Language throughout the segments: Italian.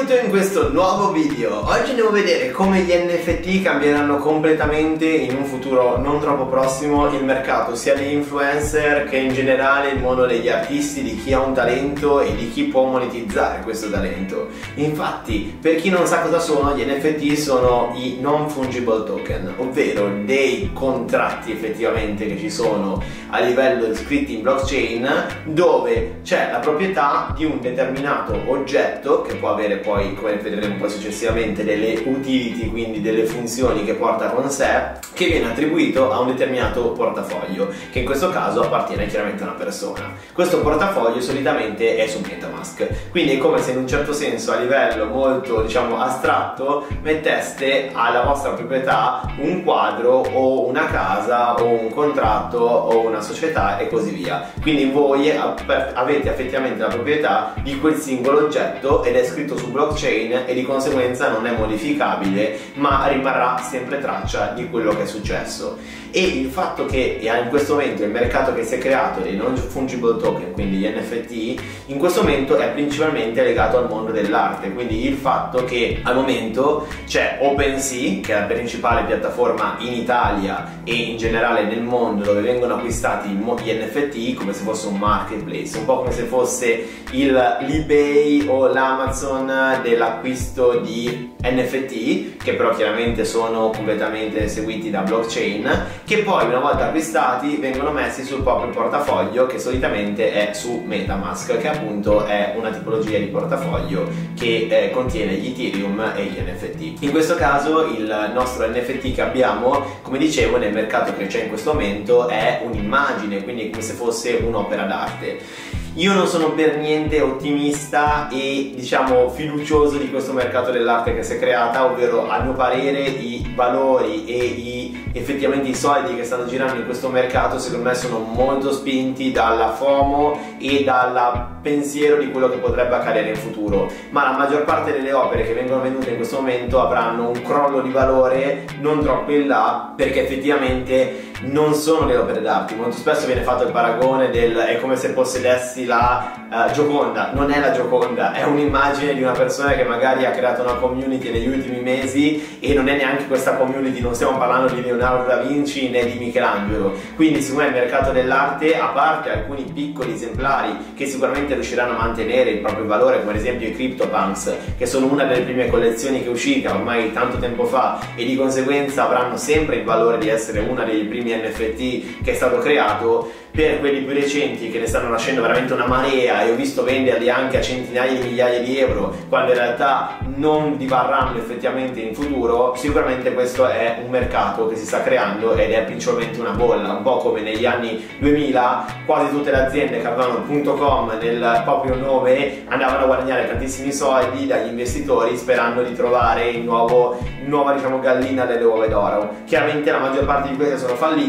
Benvenuto in questo nuovo video. Oggi andiamo a vedere come gli NFT cambieranno completamente in un futuro non troppo prossimo il mercato sia degli influencer che in generale il mondo degli artisti, di chi ha un talento e di chi può monetizzare questo talento. Infatti, per chi non sa cosa sono, gli NFT sono i non fungible token, ovvero dei contratti effettivamente che ci sono a livello scritti in blockchain dove c'è la proprietà di un determinato oggetto che può avere avere poi, come vedremo poi successivamente, delle utility, quindi delle funzioni che porta con sé, che viene attribuito a un determinato portafoglio, che in questo caso appartiene chiaramente a una persona. Questo portafoglio solitamente è su Metamask, quindi è come se in un certo senso a livello molto diciamo astratto metteste alla vostra proprietà un quadro o una casa o un contratto o una società e così via. Quindi voi avete effettivamente la proprietà di quel singolo oggetto ed è scritto su blockchain e di conseguenza non è modificabile ma rimarrà sempre traccia di quello che è successo. E il fatto che in questo momento il mercato che si è creato dei non fungible token quindi gli NFT in questo momento è principalmente legato al mondo dell'arte. Quindi il fatto che al momento c'è OpenSea che è la principale piattaforma in Italia e in generale nel mondo dove vengono acquistati gli NFT come se fosse un marketplace un po' come se fosse l'eBay o l'Amazon Amazon dell'acquisto di NFT che però chiaramente sono completamente seguiti da blockchain che poi una volta acquistati vengono messi sul proprio portafoglio che solitamente è su Metamask che appunto è una tipologia di portafoglio che eh, contiene gli Ethereum e gli NFT. In questo caso il nostro NFT che abbiamo come dicevo nel mercato che c'è in questo momento è un'immagine quindi come se fosse un'opera d'arte io non sono per niente ottimista e diciamo fiducioso di questo mercato dell'arte che si è creata, ovvero a mio parere i valori e i, effettivamente i soldi che stanno girando in questo mercato secondo me sono molto spinti dalla FOMO e dal pensiero di quello che potrebbe accadere in futuro, ma la maggior parte delle opere che vengono vendute in questo momento avranno un crollo di valore non troppo in là perché effettivamente non sono le opere d'arte, molto spesso viene fatto il paragone del è come se possedessi la uh, Gioconda, non è la Gioconda, è un'immagine di una persona che magari ha creato una community negli ultimi mesi e non è neanche questa community, non stiamo parlando di Leonardo da Vinci né di Michelangelo, quindi secondo me il mercato dell'arte, a parte alcuni piccoli esemplari che sicuramente riusciranno a mantenere il proprio valore, come ad esempio i CryptoPunks, che sono una delle prime collezioni che è uscita ormai tanto tempo fa e di conseguenza avranno sempre il valore di essere una dei primi NFT che è stato creato per quelli più recenti che ne stanno nascendo veramente una marea e ho visto venderli anche a centinaia di migliaia di euro quando in realtà non divarranno effettivamente in futuro sicuramente questo è un mercato che si sta creando ed è principalmente una bolla. Un po' come negli anni 2000 quasi tutte le aziende che avevano .com nel proprio nome andavano a guadagnare tantissimi soldi dagli investitori sperando di trovare il nuovo nuova diciamo gallina delle uova d'oro. Chiaramente la maggior parte di queste sono fallite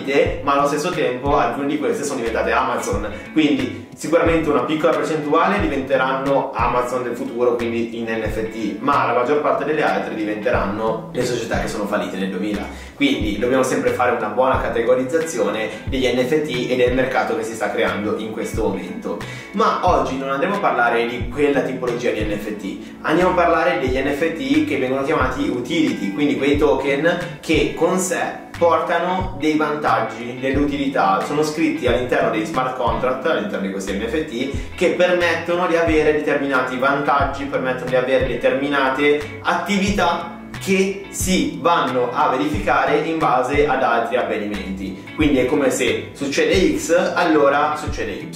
ma allo stesso tempo alcune di queste sono diventate Amazon, quindi sicuramente una piccola percentuale diventeranno Amazon del futuro, quindi in NFT, ma la maggior parte delle altre diventeranno le società che sono fallite nel 2000. Quindi dobbiamo sempre fare una buona categorizzazione degli NFT e del mercato che si sta creando in questo momento. Ma oggi non andremo a parlare di quella tipologia di NFT, andiamo a parlare degli NFT che vengono chiamati utility, quindi quei token che con sé portano dei vantaggi, delle utilità, sono scritti all'interno dei smart contract, all'interno di questi NFT, che permettono di avere determinati vantaggi, permettono di avere determinate attività che si vanno a verificare in base ad altri avvenimenti. Quindi è come se succede X, allora succede Y.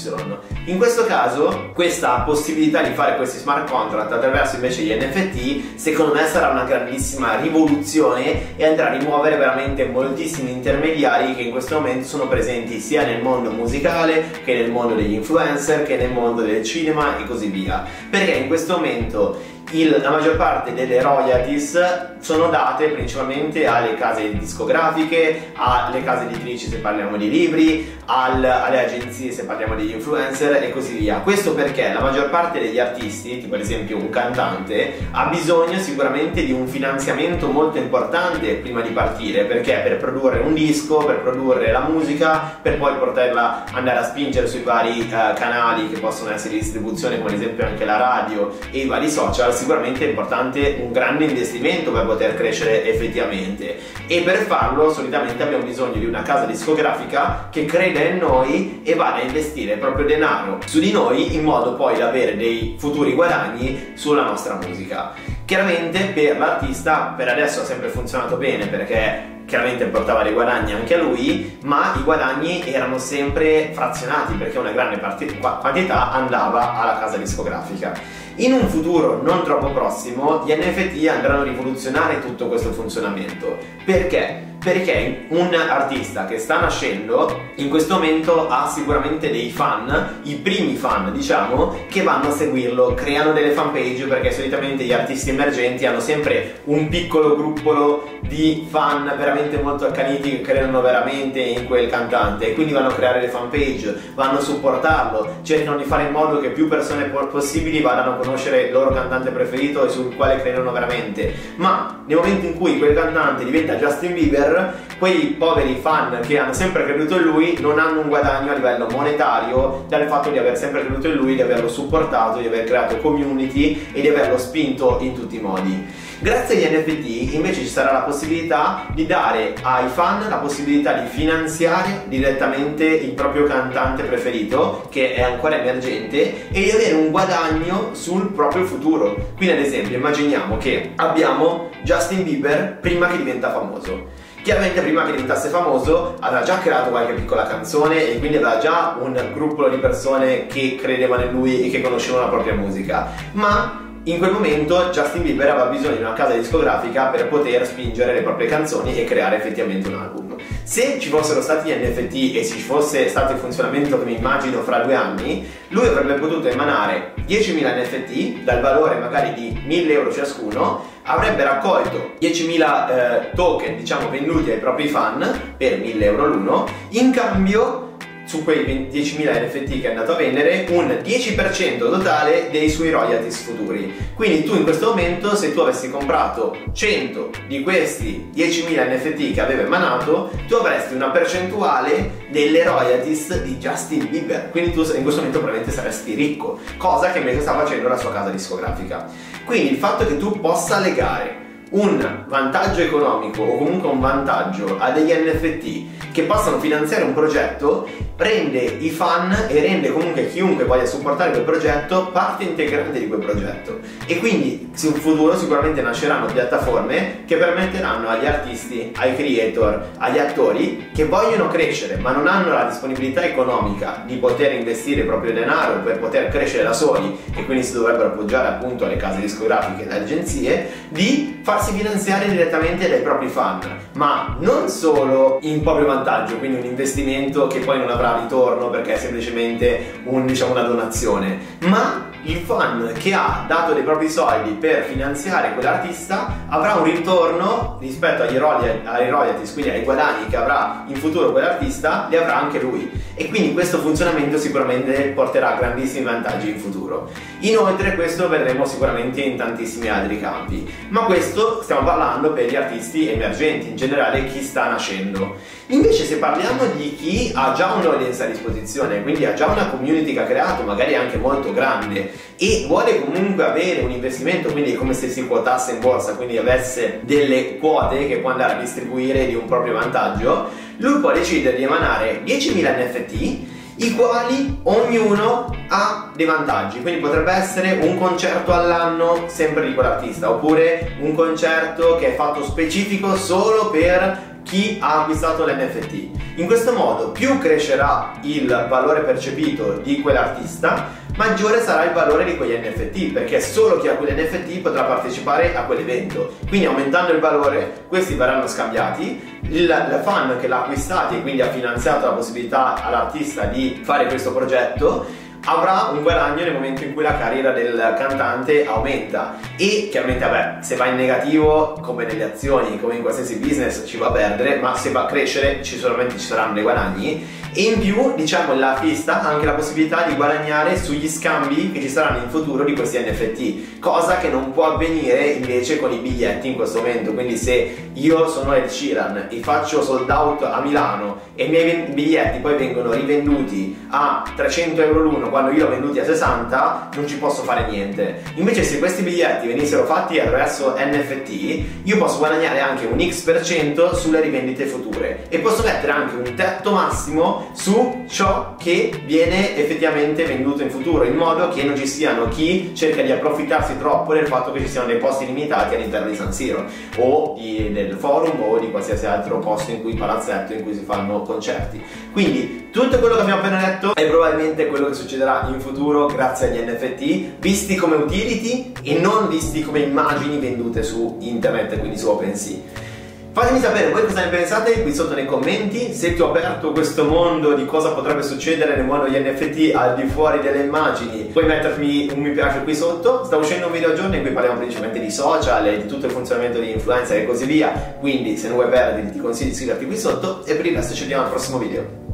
In questo caso, questa possibilità di fare questi smart contract attraverso invece gli NFT, secondo me sarà una grandissima rivoluzione e andrà a rimuovere veramente moltissimi intermediari che in questo momento sono presenti sia nel mondo musicale che nel mondo degli influencer che nel mondo del cinema e così via. Perché in questo momento il, la maggior parte delle royalties sono date principalmente alle case discografiche, alle case editrici se parliamo di libri, al, alle agenzie se parliamo degli influencer e così via. Questo perché la maggior parte degli artisti, tipo ad esempio un cantante, ha bisogno sicuramente di un finanziamento molto importante prima di partire, perché per produrre un disco, per produrre la musica, per poi poterla andare a spingere sui vari uh, canali che possono essere di distribuzione, come ad esempio anche la radio e i vari social, sicuramente è importante un grande investimento per poter crescere effettivamente e per farlo solitamente abbiamo bisogno di una casa discografica che creda in noi e vada a investire proprio denaro su di noi in modo poi da avere dei futuri guadagni sulla nostra musica. Chiaramente per l'artista per adesso ha sempre funzionato bene perché chiaramente portava dei guadagni anche a lui, ma i guadagni erano sempre frazionati perché una grande quantità andava alla casa discografica. In un futuro non troppo prossimo gli NFT andranno a rivoluzionare tutto questo funzionamento. Perché? Perché un artista che sta nascendo in questo momento ha sicuramente dei fan, i primi fan diciamo, che vanno a seguirlo, creano delle fanpage perché solitamente gli artisti emergenti hanno sempre un piccolo gruppolo di fan veramente molto accaniti che credono veramente in quel cantante e quindi vanno a creare le fanpage, vanno a supportarlo, cercano di fare in modo che più persone possibili vadano a conoscere il loro cantante preferito e sul quale credono veramente. Ma nel momento in cui quel cantante diventa Justin Bieber War quei poveri fan che hanno sempre creduto in lui non hanno un guadagno a livello monetario dal fatto di aver sempre creduto in lui, di averlo supportato, di aver creato community e di averlo spinto in tutti i modi. Grazie agli NFT invece ci sarà la possibilità di dare ai fan la possibilità di finanziare direttamente il proprio cantante preferito che è ancora emergente e di avere un guadagno sul proprio futuro. Quindi ad esempio immaginiamo che abbiamo Justin Bieber prima che diventa famoso Chiaramente prima che diventasse famoso aveva già creato qualche piccola canzone e quindi aveva già un gruppo di persone che credevano in lui e che conoscevano la propria musica. Ma in quel momento Justin Bieber aveva bisogno di una casa discografica per poter spingere le proprie canzoni e creare effettivamente un album. Se ci fossero stati gli NFT e ci fosse stato il funzionamento che mi immagino fra due anni, lui avrebbe potuto emanare 10.000 NFT dal valore magari di 1.000 euro ciascuno, avrebbe raccolto 10.000 eh, token diciamo venduti ai propri fan per 1.000 euro l'uno, in cambio su quei 10.000 NFT che è andato a vendere un 10% totale dei suoi royalties futuri. Quindi tu in questo momento se tu avessi comprato 100 di questi 10.000 NFT che aveva emanato, tu avresti una percentuale delle royalties di Justin Bieber. Quindi tu in questo momento probabilmente saresti ricco, cosa che invece sta facendo la sua casa discografica. Quindi il fatto che tu possa legare un vantaggio economico o comunque un vantaggio a degli NFT che possano finanziare un progetto rende i fan e rende comunque chiunque voglia supportare quel progetto parte integrante di quel progetto. E quindi in futuro sicuramente nasceranno piattaforme che permetteranno agli artisti, ai creator, agli attori che vogliono crescere ma non hanno la disponibilità economica di poter investire proprio denaro per poter crescere da soli e quindi si dovrebbero appoggiare appunto alle case discografiche e alle agenzie di farsi finanziare direttamente dai propri fan ma non solo in proprio vantaggio quindi un investimento che poi non avrà ritorno perché è semplicemente un, diciamo, una donazione, ma il fan che ha dato dei propri soldi per finanziare quell'artista avrà un ritorno rispetto agli royalties, quindi ai guadagni che avrà in futuro quell'artista, li avrà anche lui. E quindi questo funzionamento sicuramente porterà grandissimi vantaggi in futuro. Inoltre questo vedremo sicuramente in tantissimi altri campi, ma questo stiamo parlando per gli artisti emergenti, in generale chi sta nascendo. Invece se parliamo di chi ha già un'audience a disposizione, quindi ha già una community che ha creato, magari anche molto grande, e vuole comunque avere un investimento, quindi è come se si quotasse in borsa, quindi avesse delle quote che può andare a distribuire di un proprio vantaggio, lui può decidere di emanare 10.000 NFT i quali ognuno ha dei vantaggi, quindi potrebbe essere un concerto all'anno sempre di quell'artista, oppure un concerto che è fatto specifico solo per chi ha acquistato l'NFT. In questo modo più crescerà il valore percepito di quell'artista, maggiore sarà il valore di quegli NFT, perché solo chi ha quegli NFT potrà partecipare a quell'evento. Quindi aumentando il valore questi verranno scambiati, il fan che l'ha acquistato e quindi ha finanziato la possibilità all'artista di fare questo progetto avrà un guadagno nel momento in cui la carriera del cantante aumenta e chiaramente vabbè se va in negativo come nelle azioni come in qualsiasi business ci va a perdere ma se va a crescere ci sicuramente ci saranno dei guadagni e in più diciamo l'artista ha anche la possibilità di guadagnare sugli scambi che ci saranno in futuro di questi NFT cosa che non può avvenire invece con i biglietti in questo momento quindi se io sono Ed Sheeran e faccio sold out a Milano e i miei biglietti poi vengono rivenduti a 300 euro l'uno quando io l'ho venduti a 60 non ci posso fare niente. Invece se questi biglietti venissero fatti attraverso NFT, io posso guadagnare anche un X% sulle rivendite future e posso mettere anche un tetto massimo su ciò che viene effettivamente venduto in futuro, in modo che non ci siano chi cerca di approfittarsi troppo del fatto che ci siano dei posti limitati all'interno di San Siro o di, del forum o di qualsiasi altro posto in cui palazzetto in cui si fanno concerti. Quindi tutto quello che abbiamo appena detto è probabilmente quello che succederà in futuro grazie agli NFT, visti come utility e non visti come immagini vendute su internet, quindi su OpenSea. Fatemi sapere voi cosa ne pensate qui sotto nei commenti, se ti ho aperto questo mondo di cosa potrebbe succedere nel mondo degli NFT al di fuori delle immagini, puoi mettermi un mi piace qui sotto, sta uscendo un video al giorno in cui parliamo principalmente di social e di tutto il funzionamento di influencer e così via, quindi se non vuoi perderti ti consiglio di iscriverti qui sotto e per il resto ci vediamo al prossimo video.